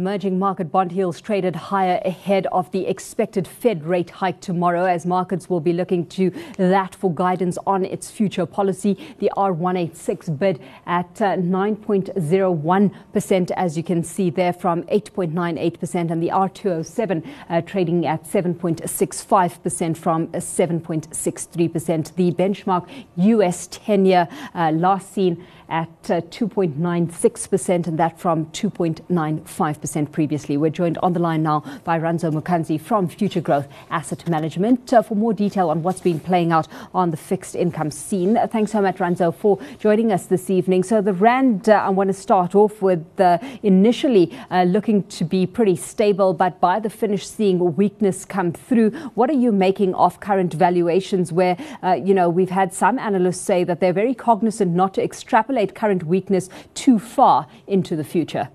Emerging market bond yields traded higher ahead of the expected Fed rate hike tomorrow as markets will be looking to that for guidance on its future policy. The R186 bid at uh, 9.01% as you can see there from 8.98% and the R207 uh, trading at 7.65% from 7.63%. The benchmark US 10 year uh, last seen at uh, 2.96% and that from 2.95% previously. We're joined on the line now by Rhandzo Mukansi from Futuregrowth Asset Management uh, for more detail on what's been playing out on the fixed income scene. Uh, thanks so much, Rhandzo, for joining us this evening. So the Rand, uh, I want to start off with uh, initially uh, looking to be pretty stable, but by the finish seeing weakness come through. What are you making of current valuations where, you know, we've had some analysts say that they're very cognizant not to extrapolate current weakness too far into the future?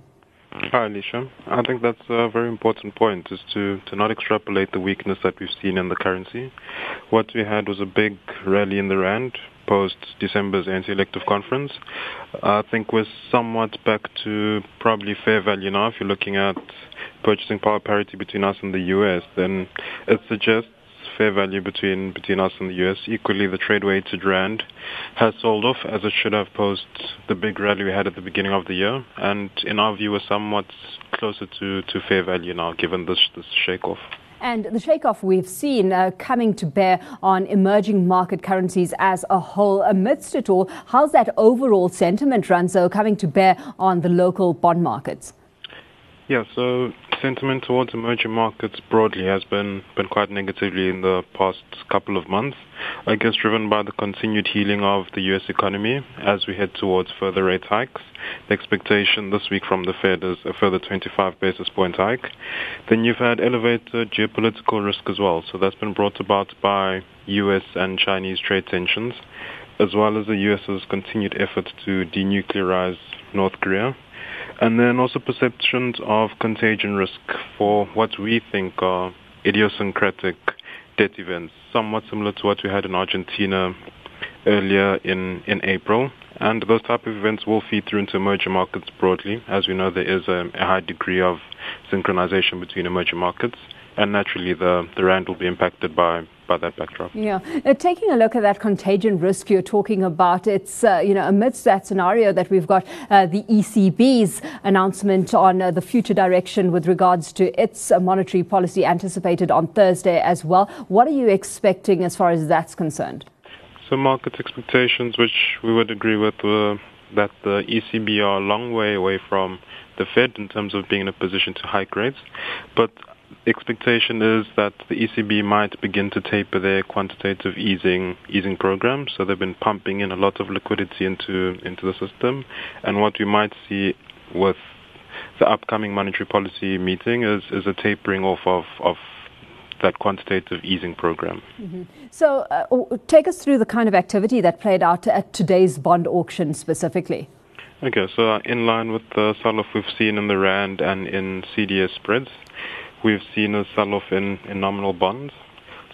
Hi, Alicia. I think that's a very important point, is to, to not extrapolate the weakness that we've seen in the currency. What we had was a big rally in the rand post December's ANC elective conference. I think we're somewhat back to probably fair value now. If you're looking at purchasing power parity between us and the US, then it suggests fair value between between us and the US. Equally, the trade weighted rand has sold off as it should have post the big rally we had at the beginning of the year, and in our view, we're somewhat closer to, to fair value now, given this this shake off. And the shake-off we've seen uh, coming to bear on emerging market currencies as a whole. Amidst it all, how's that overall sentiment, Rhandzo, coming to bear on the local bond markets? Yeah, so sentiment towards emerging markets broadly has been been quite negatively in the past couple of months. I guess driven by the continued healing of the U.S. economy as we head towards further rate hikes. The expectation this week from the Fed is a further 25 basis point hike. Then you've had elevated geopolitical risk as well. So that's been brought about by U.S. and Chinese trade tensions, as well as the U.S.'s continued efforts to denuclearize North Korea and then also perceptions of contagion risk for what we think are idiosyncratic debt events, somewhat similar to what we had in Argentina earlier in, in April. And those type of events will feed through into emerging markets broadly. As we know, there is a, a high degree of synchronization between emerging markets and naturally the, the rand will be impacted by by that backdrop. Yeah, uh, taking a look at that contagion risk you're talking about, it's uh, you know amidst that scenario that we've got uh, the ECB's announcement on uh, the future direction with regards to its uh, monetary policy anticipated on Thursday as well. What are you expecting as far as that's concerned? So market expectations, which we would agree with, were that the ECB are a long way away from the Fed in terms of being in a position to hike rates, but expectation is that the ECB might begin to taper their quantitative easing easing program. So they've been pumping in a lot of liquidity into into the system, and what we might see with the upcoming monetary policy meeting is is a tapering off of of that quantitative easing program. Mm-hmm. So, uh, take us through the kind of activity that played out at today's bond auction specifically. Okay, so in line with the sell-off we've seen in the rand and in CDS spreads, we've seen a sell-off in, in nominal bonds.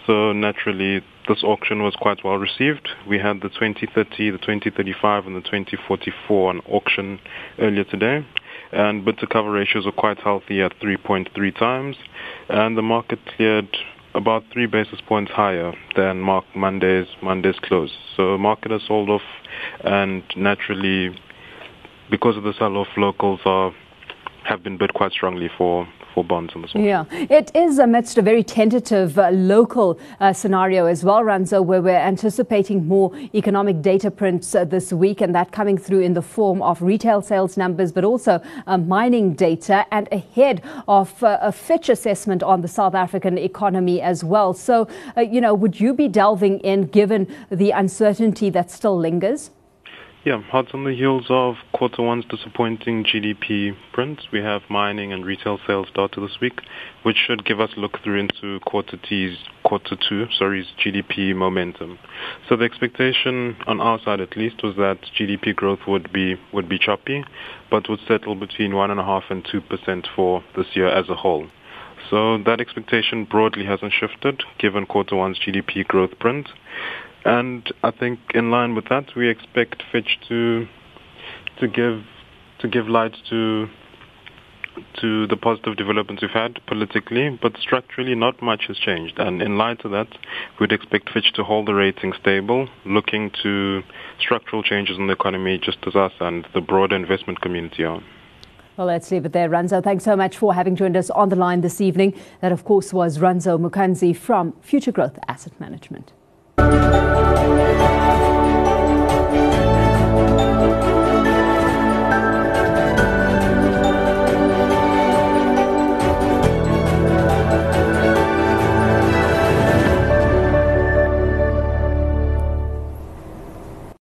So naturally, this auction was quite well received. We had the 2030, the 2035, and the 2044 on auction earlier today. And bid to cover ratios are quite healthy at 3.3 times. And the market cleared about three basis points higher than Mark Monday's Monday's close. So market has sold off, and naturally, because of the sell-off, locals are have been bid quite strongly for for bonds on this. Yeah, it is amidst a very tentative uh, local uh, scenario as well, Rhandzo, where we're anticipating more economic data prints uh, this week, and that coming through in the form of retail sales numbers, but also uh, mining data, and ahead of uh, a Fitch assessment on the South African economy as well. So, uh, you know, would you be delving in given the uncertainty that still lingers? Yeah, hot on the heels of quarter one's disappointing GDP print, we have mining and retail sales data this week, which should give us look through into quarter T's, quarter two, sorry, GDP momentum. So the expectation on our side at least was that GDP growth would be would be choppy, but would settle between one and a half and two percent for this year as a whole. So that expectation broadly hasn't shifted given quarter one's GDP growth print. And I think in line with that, we expect Fitch to to give to give light to to the positive developments we've had politically, but structurally not much has changed. And in light of that, we'd expect Fitch to hold the rating stable, looking to structural changes in the economy just as us and the broader investment community are. Well, let's leave it there, Rhandzo. Thanks so much for having joined us on the line this evening. That, of course, was Rhandzo Mukansi from Futuregrowth Asset Management. Música